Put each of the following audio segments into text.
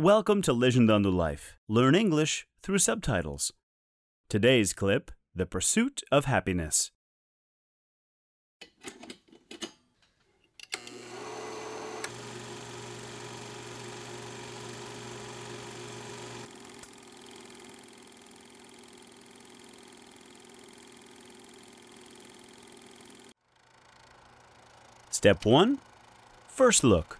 Welcome to Legendando Life. Learn English through subtitles. Today's clip The Pursuit of Happyness. Step 1 First look.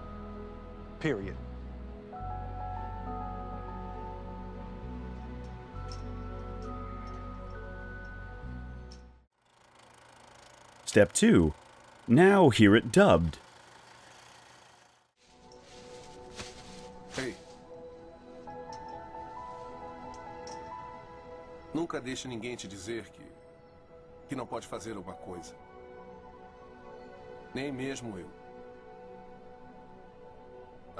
Period. Step 2 Now hear it dubbed. Hey. Nunca deixe ninguém te dizer que. que não pode fazer alguma coisa. Nem mesmo eu.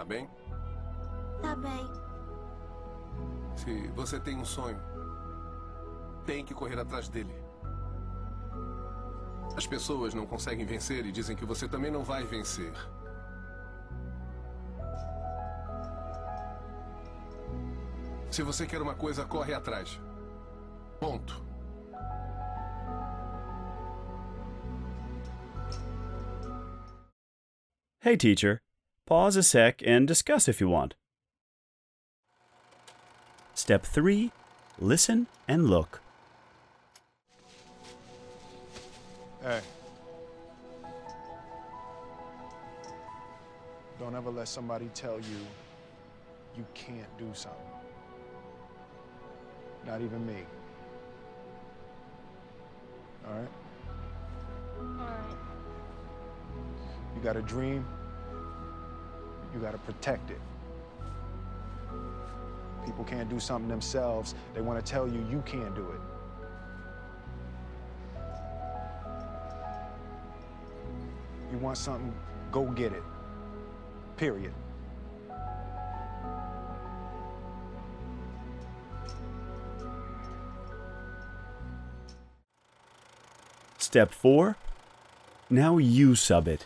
Tá bem? Tá bem. Se você tem um sonho, tem que correr atrás dele. As pessoas não conseguem vencer e dizem que você também não vai vencer. Se você quer uma coisa, corre atrás. Ponto. Hey, teacher, pause a sec and discuss if you want. Step 3 Listen and look. Hey. Don't ever let somebody tell you you can't do something. Not even me. All right? Alright. You got a dream, you got to protect it. People can't do something themselves, they want to tell you you can't do it. You want something, go get it. Period. Step 4 Now you sub it.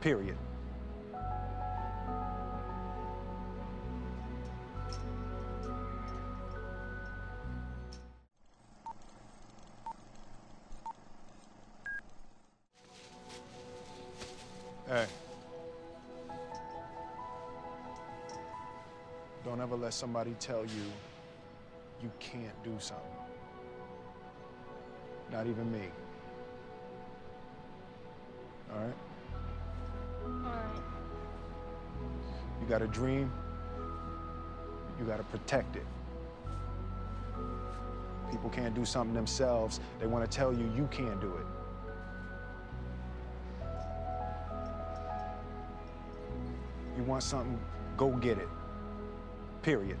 Period. Hey. Don't ever let somebody tell you you can't do something. Not even me. All right? You got a dream, you got to protect it. People can't do something themselves, they want to tell you you can't do it. You want something, go get it. Period.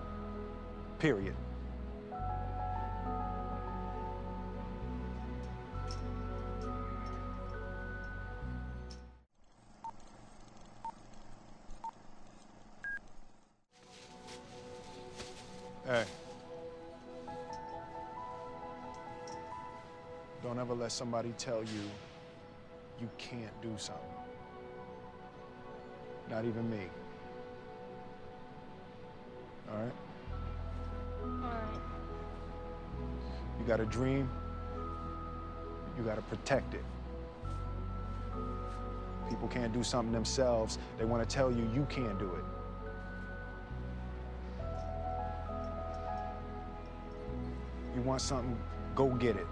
Period. Hey. Don't ever let somebody tell you you can't do something. Not even me. All right? You got a dream, you got to protect it. People can't do something themselves, they want to tell you you can't do it. You want something, go get it.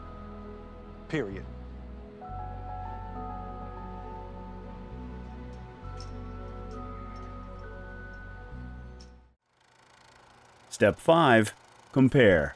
Period. Step 5 Compare.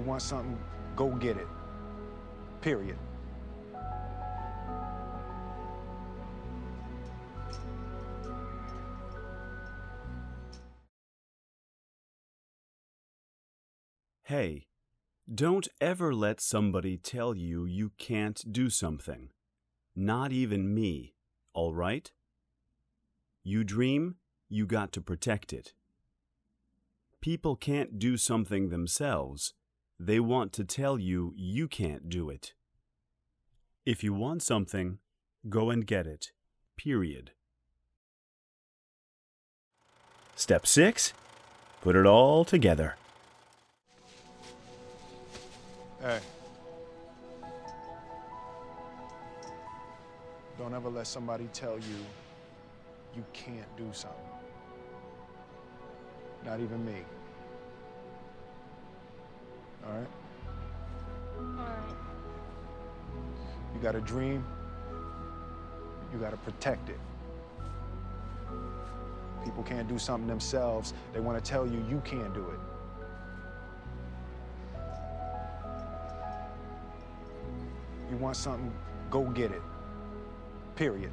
You want something, go get it. Period. Hey, don't ever let somebody tell you you can't do something. Not even me, all right? You dream, you got to protect it. People can't do something themselves. They want to tell you you can't do it. If you want something, go and get it. Period. Step 6 Put it all together. Hey. Don't ever let somebody tell you you can't do something. Not even me. All right? Alright. You got a dream, you got to protect it. People can't do something themselves, they want to tell you you can't do it. You want something, go get it. Period.